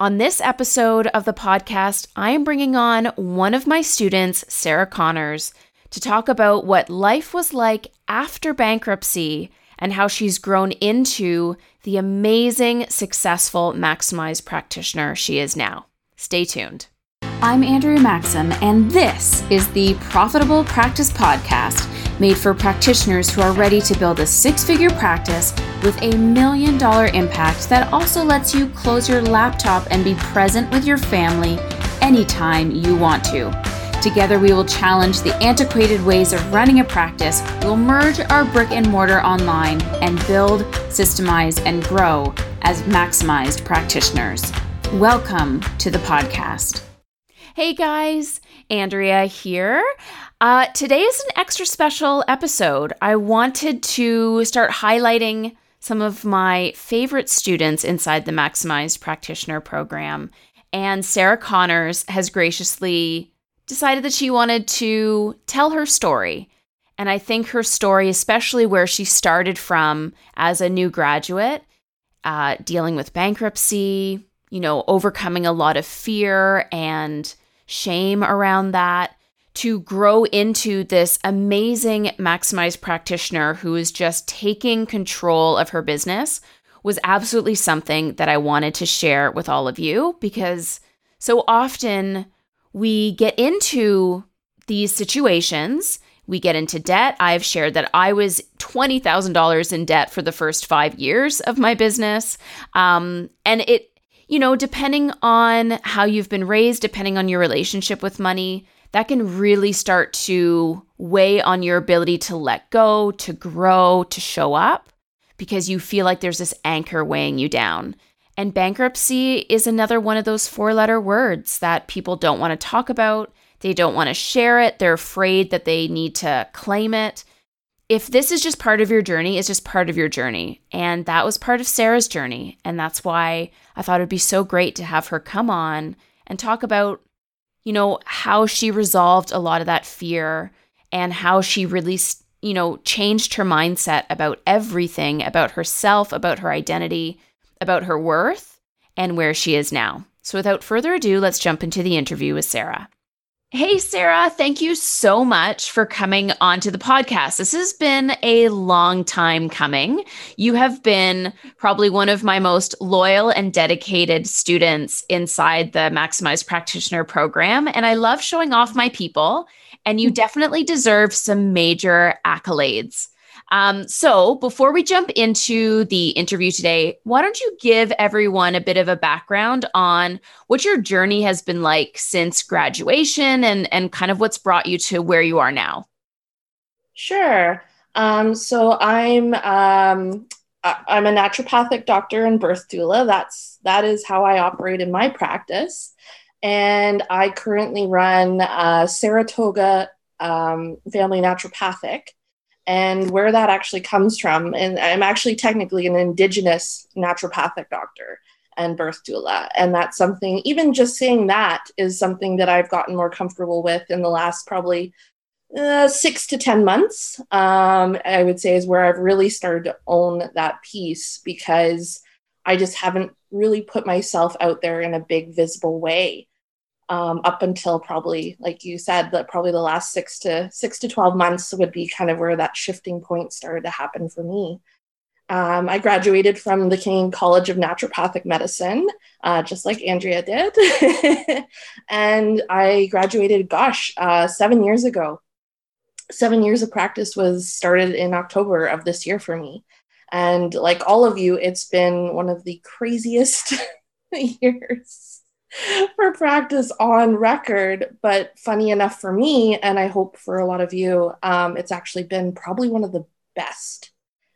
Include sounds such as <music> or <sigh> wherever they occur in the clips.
On this episode of the podcast, I am bringing on one of my students, Sarah Connors, to talk about what life was like after bankruptcy and how she's grown into the amazing, successful Maximized practitioner she is now. Stay tuned. I'm Andrea Maxim, and this is the Profitable Practice Podcast made for practitioners who are ready to build a six figure practice with a million dollar impact that also lets you close your laptop and be present with your family anytime you want to. Together, we will challenge the antiquated ways of running a practice. We'll merge our brick and mortar online and build, systemize, and grow as maximized practitioners. Welcome to the podcast. Hey guys, Andrea here. Uh, today is an extra special episode. I wanted to start highlighting some of my favorite students inside the Maximized Practitioner program. And Sarah Connors has graciously decided that she wanted to tell her story. And I think her story, especially where she started from as a new graduate, uh, dealing with bankruptcy, you know, overcoming a lot of fear and shame around that, to grow into this amazing maximized practitioner who is just taking control of her business was absolutely something that I wanted to share with all of you because so often we get into these situations. We get into debt. I've shared that I was $20,000 in debt for the first five years of my business. Um, and it, you know, depending on how you've been raised, depending on your relationship with money, that can really start to weigh on your ability to let go, to grow, to show up, because you feel like there's this anchor weighing you down. And bankruptcy is another one of those four letter words that people don't want to talk about. They don't want to share it. They're afraid that they need to claim it. If this is just part of your journey, it's just part of your journey. And that was part of Sarah's journey. And that's why I thought it'd be so great to have her come on and talk about you know, how she resolved a lot of that fear and how she really, you know, changed her mindset about everything about herself, about her identity, about her worth, and where she is now. So, without further ado, let's jump into the interview with Sarah. Hey, Sarah, thank you so much for coming onto the podcast. This has been a long time coming. You have been probably one of my most loyal and dedicated students inside the Maximized Practitioner program. And I love showing off my people, and you <laughs> definitely deserve some major accolades. Um, so, before we jump into the interview today, why don't you give everyone a bit of a background on what your journey has been like since graduation and, and kind of what's brought you to where you are now? Sure. Um, so, I'm um, I'm a naturopathic doctor and birth doula. That's that is how I operate in my practice, and I currently run uh, Saratoga um, Family Naturopathic and where that actually comes from. And I'm actually technically an indigenous naturopathic doctor and birth doula. And that's something, even just saying that is something that I've gotten more comfortable with in the last probably uh, six to 10 months. Um, I would say is where I've really started to own that piece because I just haven't really put myself out there in a big visible way um, up until probably, like you said, that probably the last six to six to twelve months would be kind of where that shifting point started to happen for me. Um, I graduated from the King College of Naturopathic Medicine, uh, just like Andrea did, <laughs> and I graduated, gosh, uh, seven years ago. Seven years of practice was started in October of this year for me. And like all of you, it's been one of the craziest <laughs> years <laughs> for practice on record. But funny enough for me, and I hope for a lot of you, um, it's actually been probably one of the best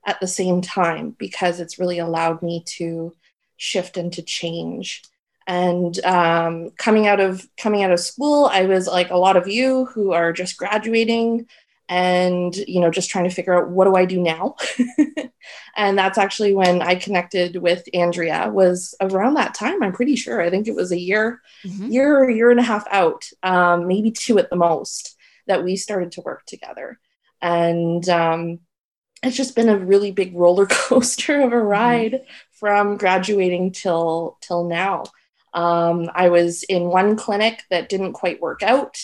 at the same time because it's really allowed me to shift and to change. And um, coming out of coming out of school, I was like a lot of you who are just graduating and you know just trying to figure out what do i do now <laughs> and that's actually when i connected with andrea was around that time i'm pretty sure i think it was a year mm-hmm. year or year and a half out um, maybe two at the most that we started to work together and um, it's just been a really big <laughs> roller coaster of a mm-hmm. ride mm-hmm. from graduating till till now Um, I was in one clinic that didn't quite work out.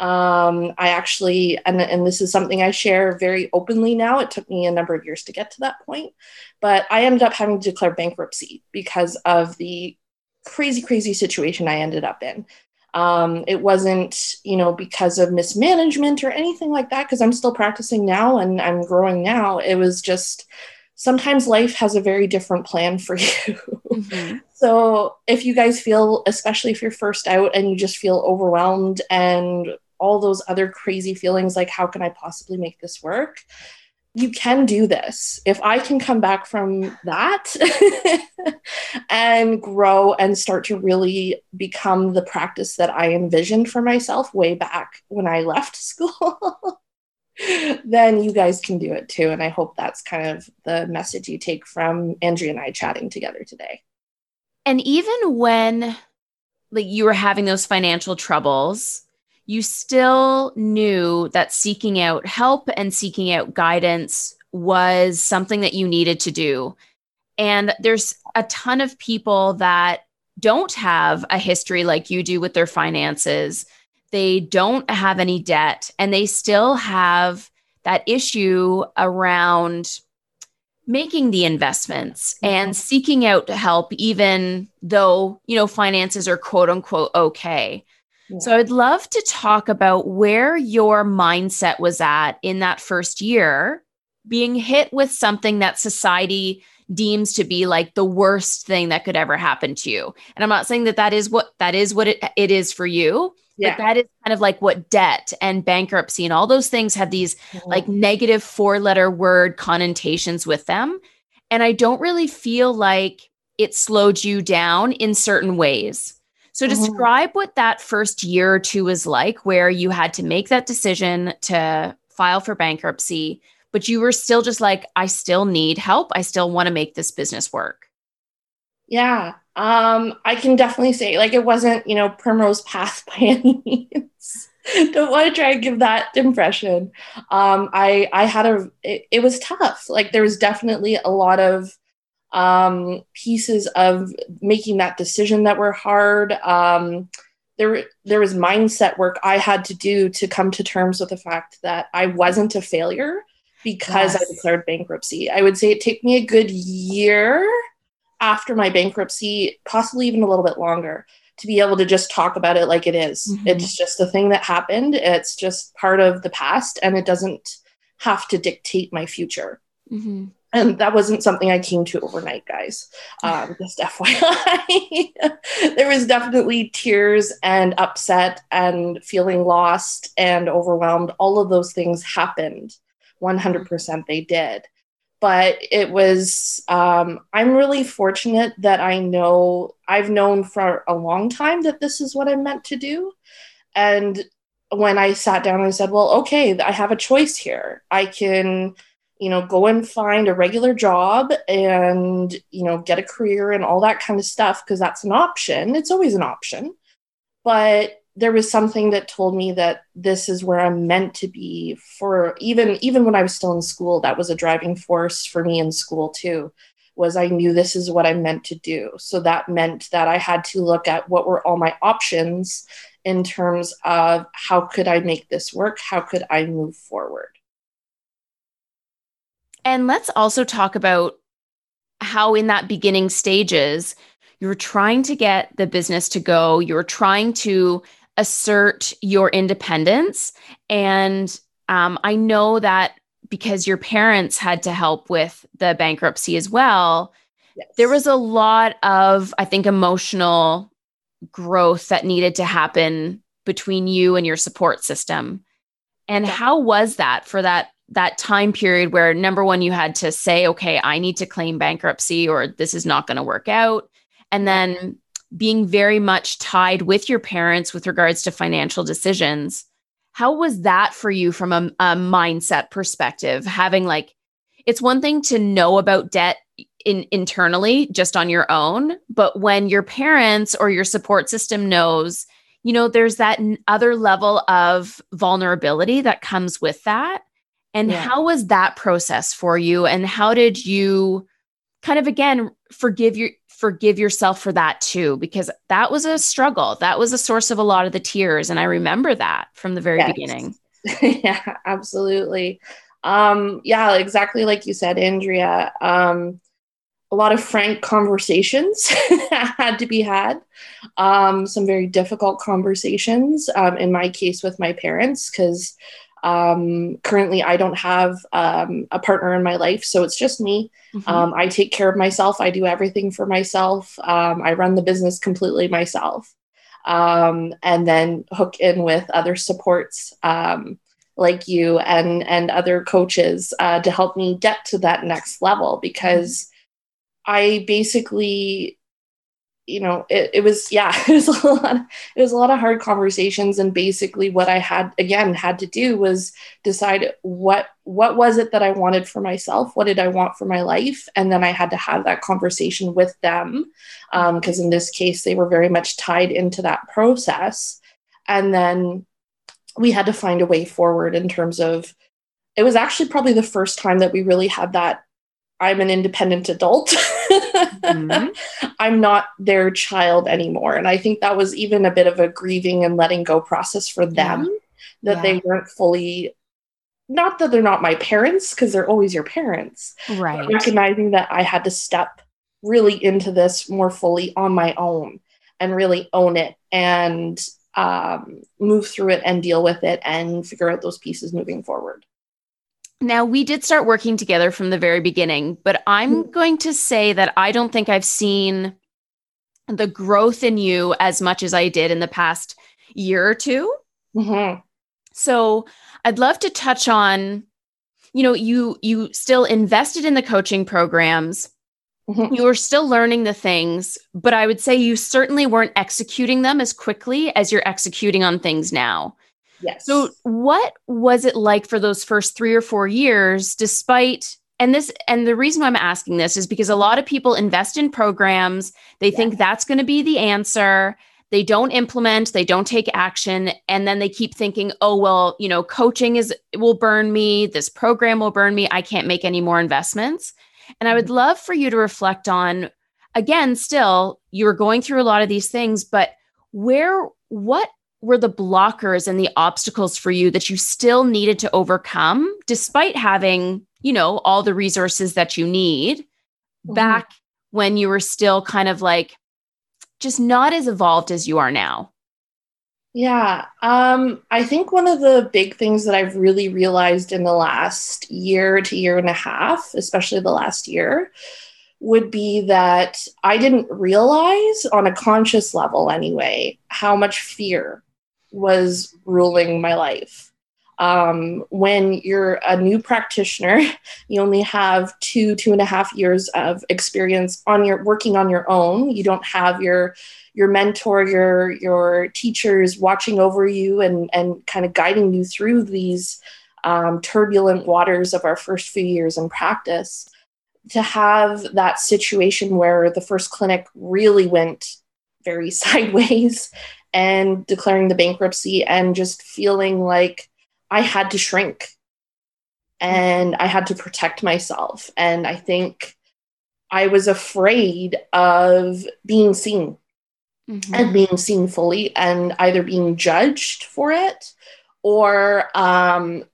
Um, I actually, and, and this is something I share very openly now. It took me a number of years to get to that point, but I ended up having to declare bankruptcy because of the crazy, crazy situation I ended up in. Um, it wasn't, you know, because of mismanagement or anything like that, because I'm still practicing now and I'm growing now. It was just sometimes life has a very different plan for <laughs> you. Mm-hmm. so if you guys feel, especially if you're first out and you just feel overwhelmed and all those other crazy feelings like, how can I possibly make this work? you can do this. If I can come back from that <laughs> and grow and start to really become the practice that I envisioned for myself way back when I left <laughs> school, then you guys can do it too. And I hope that's kind of the message you take from Andrea and I chatting together today. And even when like you were having those financial troubles, you still knew that seeking out help and seeking out guidance was something that you needed to do. And there's a ton of people that don't have a history like you do with their finances. They don't have any debt and they still have that issue around making the investments and mm-hmm. seeking out help even though, you know, finances are quote unquote okay. So I'd love to talk about where your mindset was at in that first year, being hit with something that society deems to be like the worst thing that could ever happen to you. And I'm not saying that that is what that is what it, it is for you, yeah. but that is kind of like what debt and bankruptcy and all those things have these mm-hmm. like negative four letter word connotations with them. And I don't really feel like it slowed you down in certain ways. So, mm-hmm. describe what that first year or two was like, where you had to make that decision to file for bankruptcy, but you were still just like, I still need help. I still want to make this business work. Yeah. Um, I can definitely say, like, it wasn't, you know, primrose path <laughs> by any means. Don't want to try and give that impression. Um, I I had a it, it was tough. Like there was definitely a lot of um, pieces of making that decision that were hard. Um, there, there was mindset work I had to do to come to terms with the fact that I wasn't a failure because yes. I declared bankruptcy. I would say it took me a good year after my bankruptcy, possibly even a little bit longer, to be able to just talk about it like it is. Mm-hmm. It's just a thing that happened. It's just part of the past, and it doesn't have to dictate my future. Mm-hmm and that wasn't something I came to overnight, guys. Um, <sighs> just FYI, <laughs> there was definitely tears and upset and feeling lost and overwhelmed. All of those things happened. 100% they did. But it was, um, I'm really fortunate that I know, I've known for a long time that this is what I'm meant to do. And when I sat down, and said, well, okay, I have a choice here. I can you know, go and find a regular job and, you know, get a career and all that kind of stuff because that's an option. It's always an option. But there was something that told me that this is where I'm meant to be for even even when I was still in school that was a driving force for me in school too was I knew this is what I'm meant to do so that meant that I had to look at what were all my options in terms of how could I make this work how could I move forward and let's also talk about how, in that beginning stages, you're trying to get the business to go, you're trying to assert your independence. And um, I know that because your parents had to help with the bankruptcy as well, yes. there was a lot of, I think, emotional growth that needed to happen between you and your support system. And yeah. how was that for that that time period where number one you had to say okay i need to claim bankruptcy or this is not going to work out. And then being very much tied with your parents with regards to financial decisions how was that for you from a, a mindset perspective? Having like it's one thing to know about debt in internally just on your own but when your parents or your support system knows you know there's that other level of vulnerability that comes with that and yeah. how was that process for you? And how did you kind of again forgive your forgive yourself for that too because that was a struggle that was a source of a lot of the tears and i remember that from the very yes. beginning <laughs> yeah absolutely um yeah exactly like you said andrea um a lot of frank conversations <laughs> had to be had um some very difficult conversations um in my case with my parents because um, currently, I don't have um, a partner in my life, so it's just me. Mm-hmm. Um, I take care of myself. I do everything for myself. Um, I run the business completely myself, um, and then hook in with other supports um, like you and and other coaches uh, to help me get to that next level because I basically you know it, it was yeah <laughs> it was a lot it was a lot of hard conversations. And basically what i had again had to do was decide what what was it that i wanted for myself? What did i want for my life? And then i had to have that conversation with them because um, in this case they were very much tied into that process. And then we had to find a way forward in terms of it was actually probably the first time that we really had that i'm an independent adult mm-hmm. <laughs> I'm not their child anymore. And I think that was even a bit of a grieving and letting go process for them yeah. that yeah. they weren't fully not that they're not my parents because they're always your parents right recognizing that i had to step really into this more fully on my own and really own it and um, move through it and deal with it and figure out those pieces moving forward now, we did start working together from the very beginning, but I'm mm-hmm. going to say that I don't think I've seen the growth in you as much as I did in the past year or 2 mm-hmm. So, I'd love to touch on you know you you still invested in the coaching programs mm-hmm. you were still learning the things but i would say you certainly weren't executing them as quickly as you're executing on things now Yes. So, what was it like for those first three or four years, despite and this and the reason why I'm asking this is because a lot of people invest in programs, they think that's going to be the answer. They don't implement, they don't take action, and then they keep thinking, oh, well, you know, coaching is will burn me, this program will burn me, I can't make any more investments. And I would mm-hmm. love for you to reflect on again, still, you were going through a lot of these things, but where what were the blockers and the obstacles for you that you still needed to overcome despite having, you know, all the resources that you need mm-hmm. back when you were still kind of like just not as evolved as you are now? Yeah, um, I think one of the big things that I've really realized in the last year to year and a half, especially the last year, would be that I didn't realize on a conscious level anyway how much fear was ruling my life. Um, when you're a new practitioner, <laughs> you only have two, two and a half years of experience on your working on your own. You don't have your your mentor, your your teachers watching over you and and kind of guiding you through these um, turbulent waters of our first few years in practice. To have that situation where the first clinic really went very <laughs> sideways and declaring the bankruptcy and just feeling like I had to shrink and I had to protect myself. And I think I was afraid of being seen mm-hmm. and being seen fully and either being judged for it or um,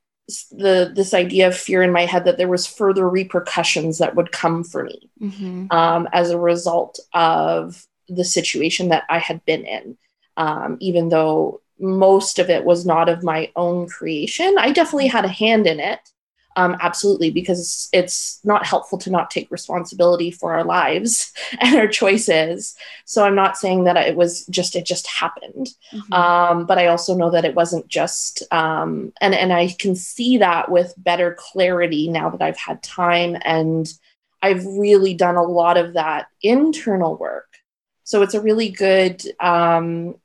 the this idea of fear in my head that there was further repercussions that would come for me mm-hmm. um, as a result of the situation that I had been in um, even though most of it was not of my own creation. I definitely had a hand in it, um, absolutely, because it's not helpful to not take responsibility for our lives <laughs> and our choices. So I'm not saying that it was just it just happened, mm-hmm. um, but I also know that it wasn't just, um, and and I can see that with better clarity now that I've had time and I've really done a lot of that internal work. So it's a really good um,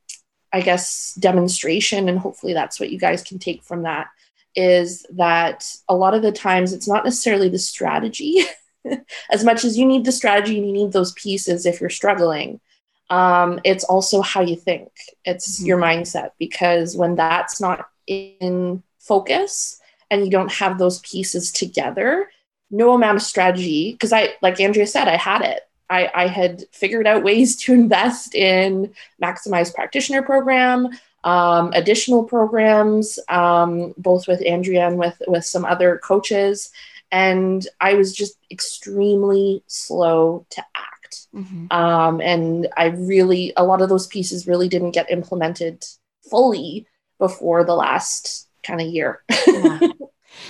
I guess, demonstration, and hopefully that's what you guys can take from that, is that a lot of the times it's not necessarily the strategy. <laughs> as much as you need the strategy and you need those pieces if you're struggling, um, it's also how you think. It's mm-hmm. your mindset because when that's not in focus and you don't have those pieces together, no amount of strategy, because I, like Andrea said, I had it. I, I had figured out ways to invest in maximized practitioner program um, additional programs um, both with andrea and with with some other coaches and i was just extremely slow to act mm-hmm. um, and i really a lot of those pieces really didn't get implemented fully before the last kind of year yeah. <laughs>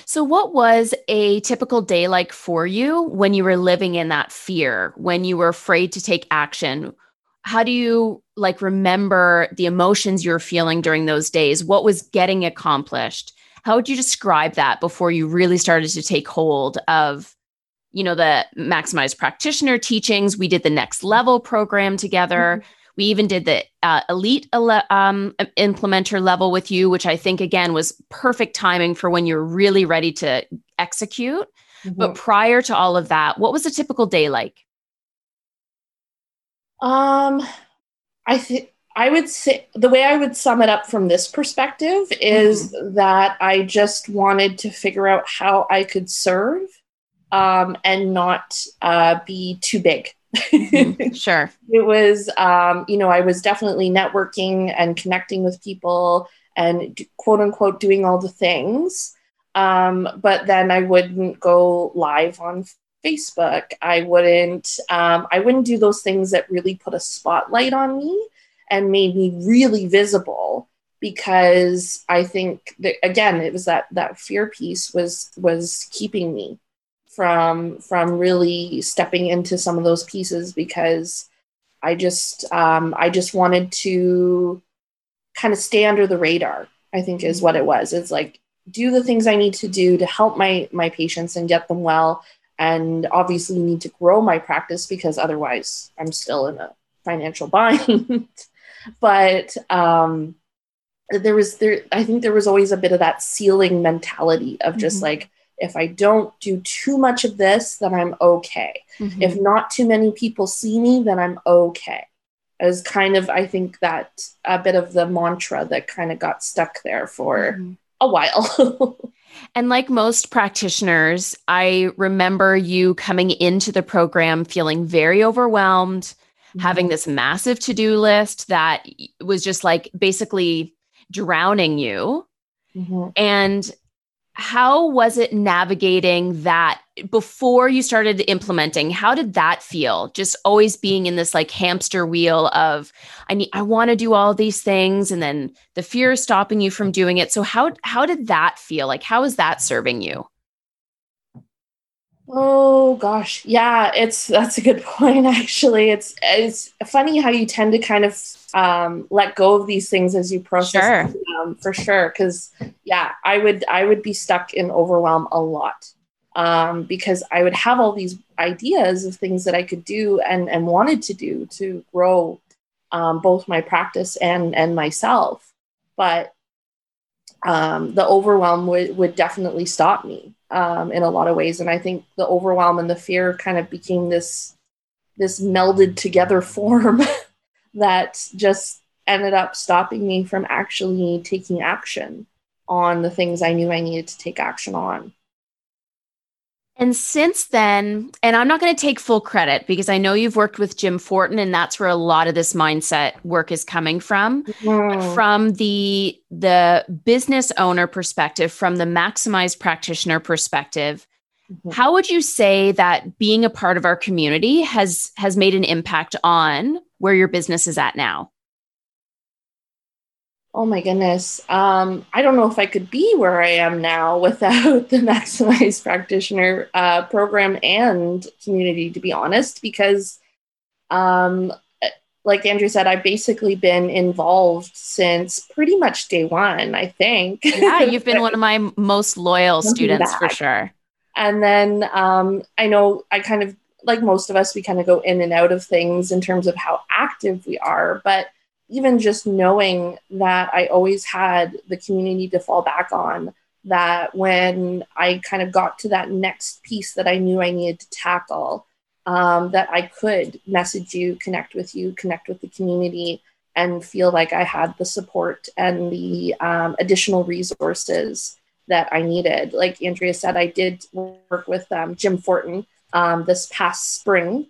So, what was a typical day like for you when you were living in that fear, when you were afraid to take action? How do you like remember the emotions you're feeling during those days? What was getting accomplished? How would you describe that before you really started to take hold of, you know, the maximized practitioner teachings? We did the next level program together. Mm-hmm we even did the uh, elite ele- um, implementer level with you, which I think again was perfect timing for when you're really ready to execute. Mm-hmm. But prior to all of that, what was a typical day like? Um, I think I would say the way I would sum it up from this perspective is mm-hmm. that I just wanted to figure out how I could serve um, and not uh, be too big mm-hmm. <laughs> Sure. it was, um, you know, I was definitely networking and connecting with people and quote unquote doing all the things. Um, but then I wouldn't go live on Facebook. I wouldn't, um, I wouldn't do those things that really put a spotlight on me and made me really visible because I think that again, it was that that fear piece was was keeping me from from really stepping into some of those pieces because I just um, I just wanted to kind of stay under the radar. I think is what it was. It's like do the things I need to do to help my my patients and get them well, and obviously need to grow my practice because otherwise I'm still in a financial bind. <laughs> but um, there was there I think there was always a bit of that ceiling mentality of just mm-hmm. like if I don't do too much of this, then I'm okay. Mm-hmm. If not too many people see me, then I'm okay. As kind of, I think that a bit of the mantra that kind of got stuck there for mm-hmm. a while. <laughs> and like most practitioners, I remember you coming into the program feeling very overwhelmed, mm-hmm. having this massive to do list that was just like basically drowning you. Mm-hmm. And how was it navigating that before you started implementing? How did that feel? Just always being in this like hamster wheel of i need i want to do all these things and then the fear is stopping you from doing it. So how how did that feel? Like how is that serving you Oh gosh, yeah, it's that's a good <laughs> point. Actually, it's it's funny how you tend to kind of um, let go of these things as you process sure. them, for sure. Because yeah, I would I would be stuck in overwhelm a lot um, because I would have all these ideas of things that I could do and and wanted to do to grow um, both my practice and and myself, but um, the overwhelm would would definitely stop me um, in a lot of ways. And I think the overwhelm and the fear kind of became this this melded together <laughs> form that just ended up stopping me from actually taking action on the things I knew I needed to take action on. And since then, and I'm not going to take full credit because I know you've worked with Jim Fortin and that's where a lot of this mindset work is coming from. Mm-hmm. From the the business owner perspective, from the maximized practitioner perspective, mm-hmm. how would you say that being a part of our community has has made an impact on where your business is at now? Oh my goodness. Um, i don't know if i could be where i am now <laughs> without the maximized practitioner uh, program and community to be honest because um, like andrea said i've basically been involved since pretty much day one i think. Yeah <laughs> you've been one of my most loyal students for sure. And then um, i know i kind of like most of us we kind of go in and out of things in terms of how active we are but even just knowing that I always had the community to fall back on, that when I kind of got to that next piece that I knew I needed to tackle, um, that I could message you, connect with you, connect with the community, and feel like I had the support and the um, additional resources that I needed. Like Andrea said, I did work with um, Jim Fortin um, this past spring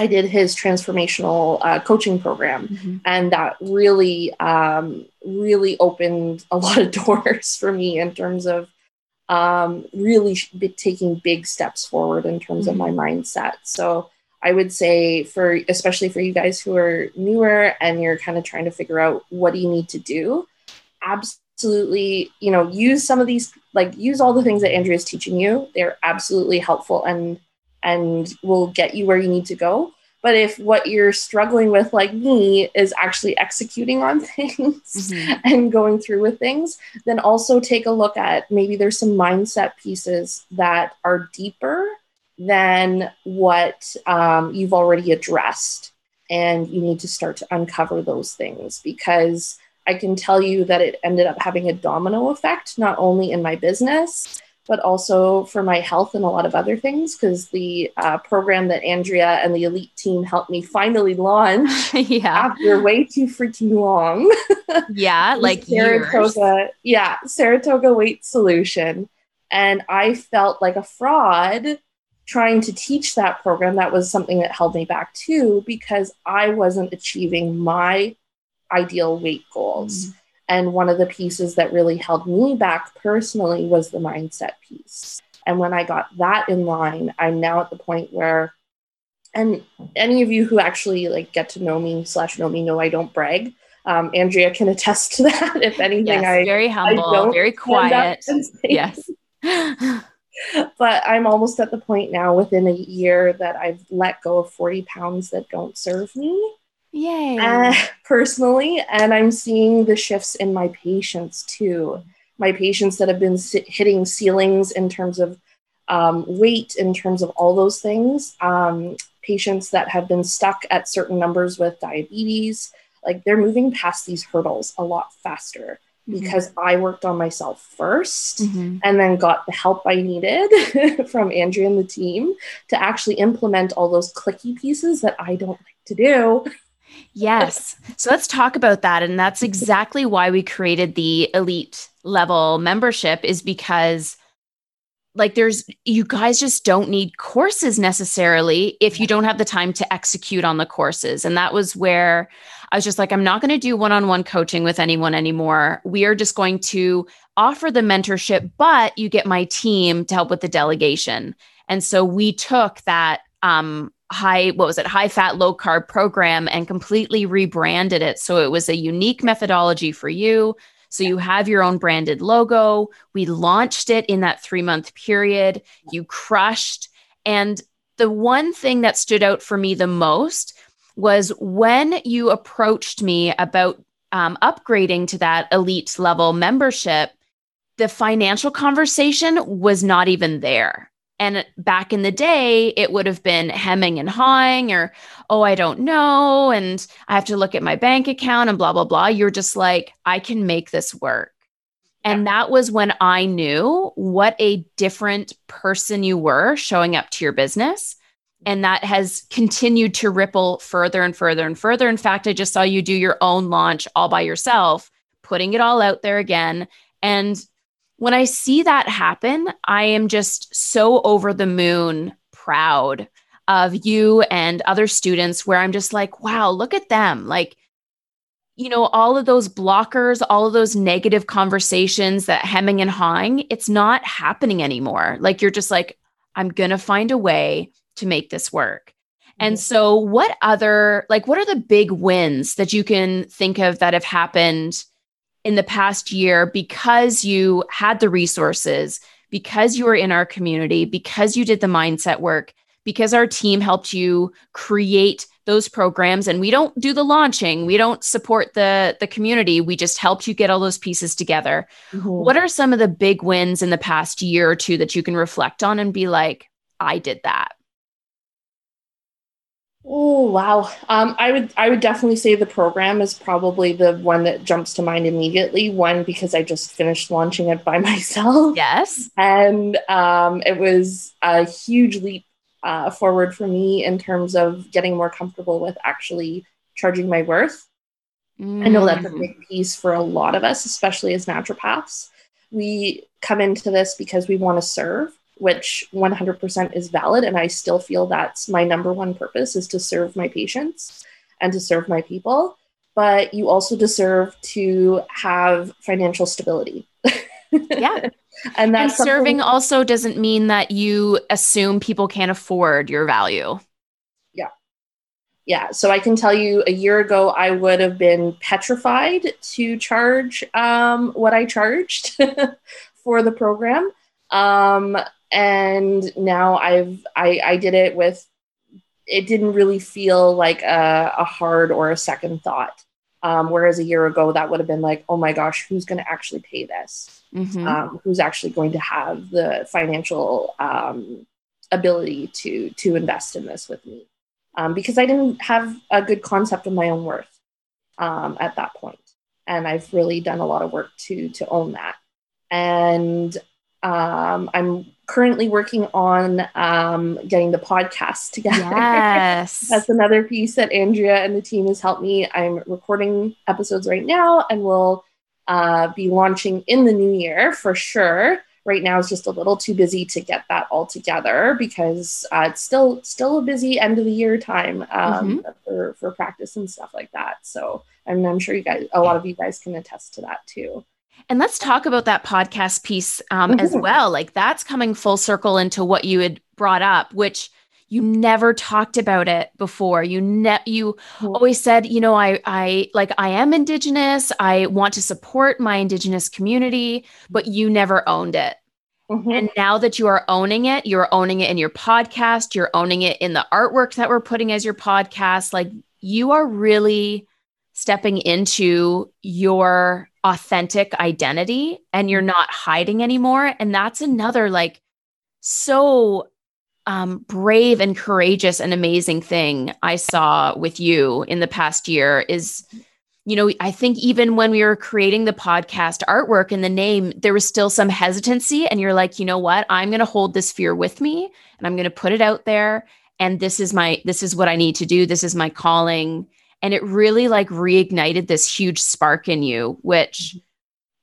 I did his transformational uh, coaching program, mm-hmm. and that really, um, really opened a <laughs> lot of doors for me in terms of um, really taking big steps forward in terms mm-hmm. of my mm-hmm. mindset. So I would say for especially for you guys who are newer and you're kind of trying to figure out what do you need to do, absolutely, you know, use some of these like use all the things that Andrea is teaching you. They're absolutely helpful and and will get you where you need to go. But if what you're struggling with, like me, is actually executing on <laughs> things mm-hmm. and going through with things, then also take a look at maybe there's some mindset pieces that are deeper than what um, you've already addressed. And you need to start to uncover those things because I can tell you that it ended up having a domino effect, not only in my business, but also for my health and a lot of other things because the uh, program that Andrea and the elite team helped me finally launch <laughs> yeah. after way too freaking long. yeah, <laughs> like Saratoga, years. yeah, Saratoga Weight Solution. And I felt like a fraud trying to teach that program. That was something that held me back too because I wasn't achieving my ideal weight goals. Mm-hmm. And one of the pieces that really held me back personally was the mindset piece. And when I got that in line, I'm now at the point where, and any of you who actually like get to know me slash know me know I don't brag. Um, Andrea can attest to <laughs> that. If anything, yes, I very humble, I very quiet. <laughs> Yes. <laughs> but I'm almost at the point now within a year that I've let go of 40 pounds that don't serve me. Yay. Uh, <laughs> personally, and I'm seeing the shifts in my patients too. My patients that have been hitting ceilings in terms of um, weight, in terms of all those things. Um, patients that have been stuck at certain numbers with diabetes, like they're moving past these hurdles a lot faster mm-hmm. because I worked on myself 1st mm-hmm. and then got the help I needed <laughs> from Andrea and the team to actually implement all those clicky pieces that I don't like to do. Yes. So let's talk about that. And that's exactly why we created the elite level membership, is because like there's you guys just don't need courses necessarily if you don't have the time to execute on the courses. And that was where I was just like, I'm not going to do one on one coaching with anyone anymore. We are just going to offer the mentorship, but you get my team to help with the delegation. And so we took that um, high what was it high fat low carb program and completely rebranded it. So it was a unique methodology for you. So you have your own branded logo. We launched it in that 3 month period. You crushed. And the one thing that stood out for me the most was when you approached me about um, upgrading to that elite level membership the financial conversation was not even there and back in the day, it would have been hemming and hawing, or, oh, I don't know. And I have to look at my bank account and blah, blah, blah. You're just like, I can make this work. And that was when I knew what a different person you were showing up to your business. And that has continued to ripple further and further and further. In fact, I just saw you do your own launch all by yourself, putting it all out there again. And when I see that happen, I am just so over the moon proud of you and other students where I'm just like, wow, look at them. Like, you know, all of those blockers, all of those negative conversations that hemming and hawing, it's not happening anymore. Like, you're just like, I'm going to find a way to make this work. And so, what other, like, what are the big wins that you can think of that have happened in the past year because you had the resources, because you were in our community, because you did the mindset work, because our team helped you create those programs. And we don't do the launching. We don't support the the community. We just helped you get all those pieces together. Mm-hmm. what are some of the big wins in the past year or two that you can reflect on and be like i did that Oh wow! Um, I would I would definitely say the program is probably the one that jumps to mind immediately. One because I just finished launching it by <laughs> myself. Yes, and um, it was a huge leap uh, forward for me in terms of getting more comfortable with actually charging my worth. Mm. I know that's a mm. big piece for a lot of us, especially as naturopaths. We come into this because we want to serve which 100% is valid. And I still feel that's my number one purpose is to serve my patients and to serve my people. But you also deserve to have financial stability. yeah. <laughs> and that's and serving also doesn't mean that you assume people can't afford your value. Yeah. Yeah. So I can tell you a year ago, I would have been petrified to charge um, what I charged <laughs> for the program. Um, and now I've I, I did it with it didn't really feel like a, a hard or a second thought. Um, whereas a year ago, that would have been like, oh my gosh, who's going to actually pay this? Mm-hmm. Um, who's actually going to have the financial um, ability to to invest in this with me? Um, because I didn't have a good concept of my own worth um, at that point, and I've really done a lot of work to to own that. And um, I'm currently working on um, getting the podcast together. Yes. <laughs> That's another piece that Andrea and the team has helped me. I'm recording episodes right now and we'll uh, be launching in the new year for sure. Right now is just a little too busy to get that all together because uh, it's still still a busy end of the year time um, mm-hmm. for, for practice and stuff like that. So and I'm sure you guys, a lot of you guys can attest to that too. And let's talk about that podcast piece um, mm-hmm. as well. Like that's coming full circle into what you had brought up, which you never talked about it before. You ne- you mm-hmm. always said, you know, I I like I am indigenous. I want to support my indigenous community, but you never owned it. Mm-hmm. And now that you are owning it, you're owning it in your podcast, you're owning it in the artwork that we're putting as your podcast. Like you are really stepping into your authentic identity and you're not hiding anymore. And that's another like so um, brave and courageous and amazing thing I saw with you in the past year is, you know, I think even when we were creating the podcast artwork and the name, there was still some hesitancy. And you're like, you know what? I'm going to hold this fear with me and I'm going to put it out there. And this is my, this is what I need to do. This is my calling and it really like reignited this huge spark in you which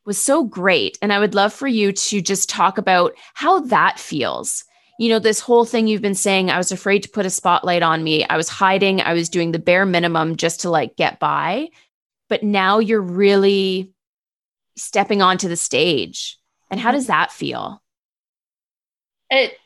was so great. And i would love for you to just talk about how that feels. You know this whole thing you've been saying i was afraid to put a spotlight on me. I was hiding. I was doing the bare minimum just to like get by. But now you're really stepping onto the stage. And how mm-hmm. does that feel? It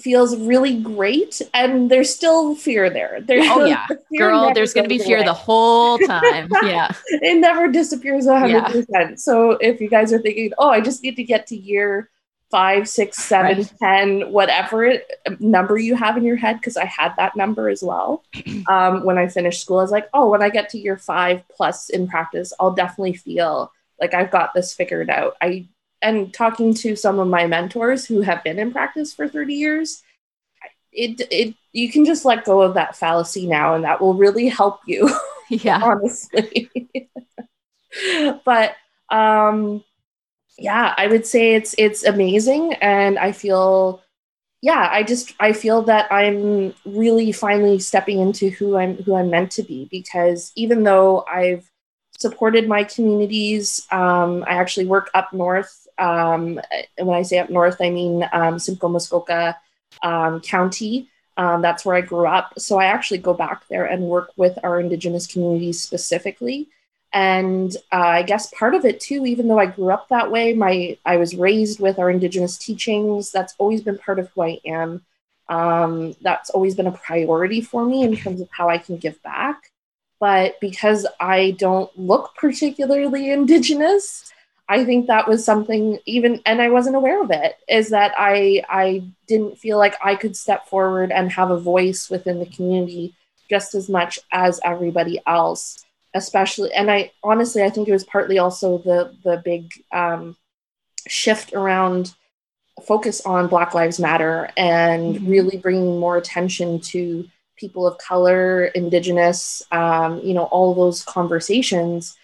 feels really great and there's still fear there <laughs> there's oh yeah <laughs> girl there's going to be fear away. the whole <laughs> time yeah it never disappears 100% yeah. so if you guys are thinking oh i just need to get to year five six seven right. ten whatever it, number you have in your head because i had that number as well <clears throat> um, when i finished school i was like oh when i get to year five plus in practice i'll definitely feel like i've got this figured out i and talking to some of my mentors who have been in practice for 30 years it it you can just let go of that fallacy now and that will really help you <laughs> yeah. honestly. But um yeah i would say it's it's amazing and i feel yeah i just i feel that i'm really finally stepping into who i'm who i'm meant to be because even though i've supported my communities um, i actually work up north um, when I say up north, I mean um, Simcoe Muskoka um, County. Um, that's where I grew up. So I actually go back there and work with our Indigenous communities specifically. And uh, I guess part of it too, even though I grew up that way, my I was raised with our Indigenous teachings. That's always been part of who I am. Um, that's always been a priority for me in terms of how I can give back. But because I don't look particularly Indigenous, I think that was something even and I wasn't aware of it is that I I didn't feel like I could step forward and have a voice within the community just as much as everybody else especially and I honestly I think it was partly also the the big um, shift around focus on Black Lives Matter and mm-hmm. really bringing more attention to people of color, indigenous, um, you know, all those conversations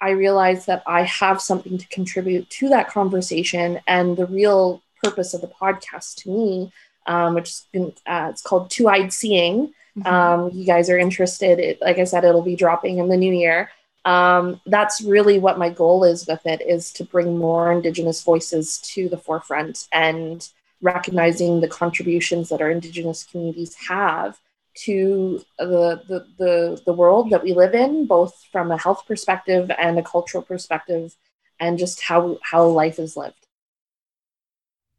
I realized that I have something to contribute to that conversation. And the real purpose of the podcast to me, um, which is uh, it's called Two Eyed Seeing. Mm-hmm. Um, you guys are interested. It, like I said, it'll be dropping in the new year. Um, that's really what my goal is with it is to bring more indigenous voices to the forefront and recognizing the contributions that our Indigenous communities have to the, the, the, the world that we live in, both from a health perspective and a cultural perspective, and just how, how life is lived.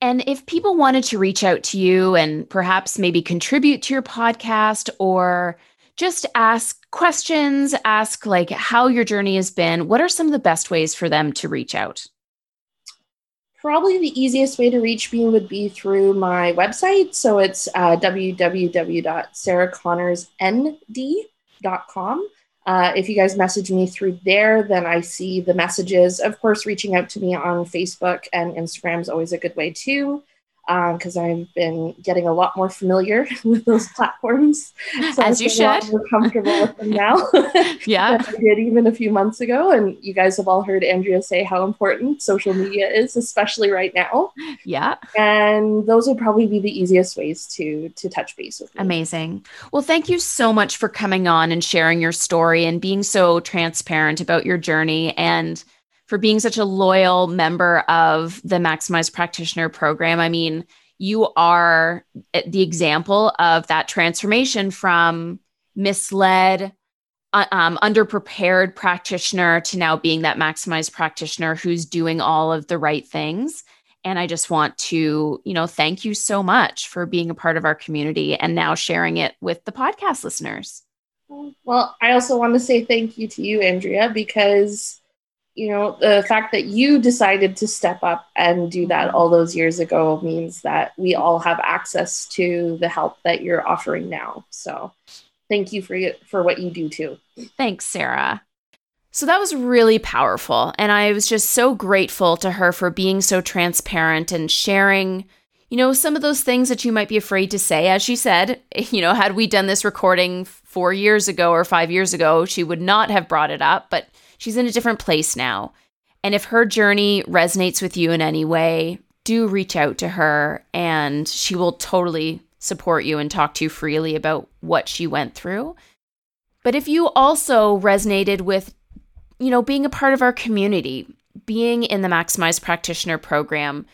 And if people wanted to reach out to you and perhaps maybe contribute to your podcast or just ask questions, ask like how your journey has been, what are some of the best ways for them to reach out? Probably the easiest way to reach me would be through my website. So it's uh, www.sarahconnorsnd.com. Uh, if you guys message me through there, then I see the messages. Of course, reaching out to me on Facebook and Instagram is always a good way too because um, I've been getting a lot more familiar <laughs> with those platforms. So As you should. more comfortable with them now. <laughs> <laughs> yeah. I did even a few months ago. And you guys have all heard Andrea say how important social media is, especially right now. Yeah. And those would probably be the easiest ways to to touch base with me. Amazing. Well, thank you so much for coming on and sharing your story and being so transparent about your journey and for being such a loyal member of the Maximized Practitioner program. I mean, you are the example of that transformation from misled, uh, um, underprepared practitioner to now being that maximized practitioner who's doing all of the right things. And I just want to, you know, thank you so much for being a part of our community and now sharing it with the podcast listeners. Well, I also want to say thank you to you, Andrea, because you know the fact that you decided to step up and do that mm-hmm. all those years ago means that we all have access to the help that you're offering now. So thank you for for what you do too. Thanks sarah. So that was really powerful and i was just so grateful to her for being so transparent and sharing you know some of those things that you might be afraid to say. As she said <laughs> you know had we done this recording 4 years ago or 5 years ago she would not have brought it up but She's in a different place now. And if her journey resonates with you in any way, do reach out to her and she will totally support you and talk to you freely about what she went through. But if you also resonated with, you know, being a part of our community, being in the Maximized Practitioner program,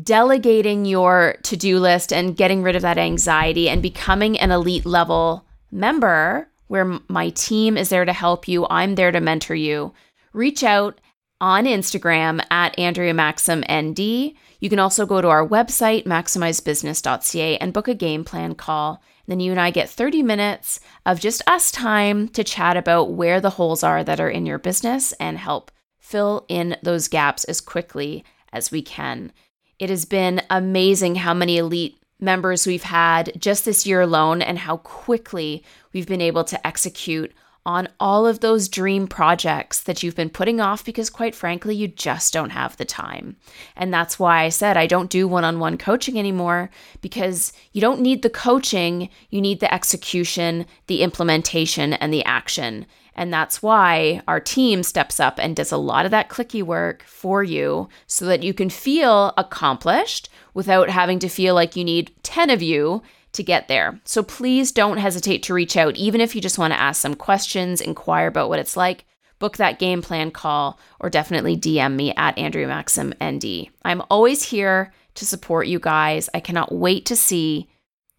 delegating your to do list and getting rid of that anxiety and becoming an elite level member where my team is there to help you. I'm there to mentor you. Reach out on Instagram at Andrea Maxim ND. You can also go to our website, maximizebusiness.ca, and book a game plan call. Then you and I get 30 minutes of just us time to chat about where the holes are that are in your business and help fill in those gaps as quickly as we can. It has been amazing how many elite members we've had just this year alone and how quickly we've been able to execute on all of those dream projects that you've been putting off because, quite frankly, you just don't have the time. And that's why I said I don't do one on one coaching anymore because you don't need the coaching, you need the execution, the implementation, and the action. And that's why our team steps up and does a lot of that clicky work for you so that you can feel accomplished without having to feel like you need 10 of you to get there. So please don't hesitate to reach out, even if you just want to ask some questions, inquire about what it's like. Book that game plan call or definitely DM me at Andrea Maxim ND. I'm always here to support you guys. I cannot wait to see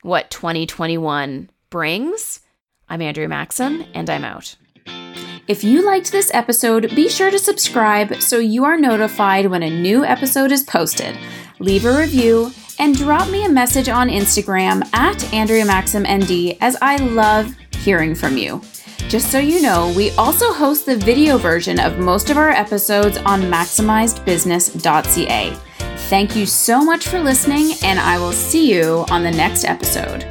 what 2021 brings. I'm Andrea Maxim, and I'm out. If you liked this episode, be sure to subscribe so you are notified when a new episode is posted. Leave a review and drop me a message on Instagram at Andrea Maxim ND as I love hearing from you. Just so you know, we also host the video version of most of our episodes on maximizedbusiness.ca. Thank you so much for listening, and I will see you on the next episode.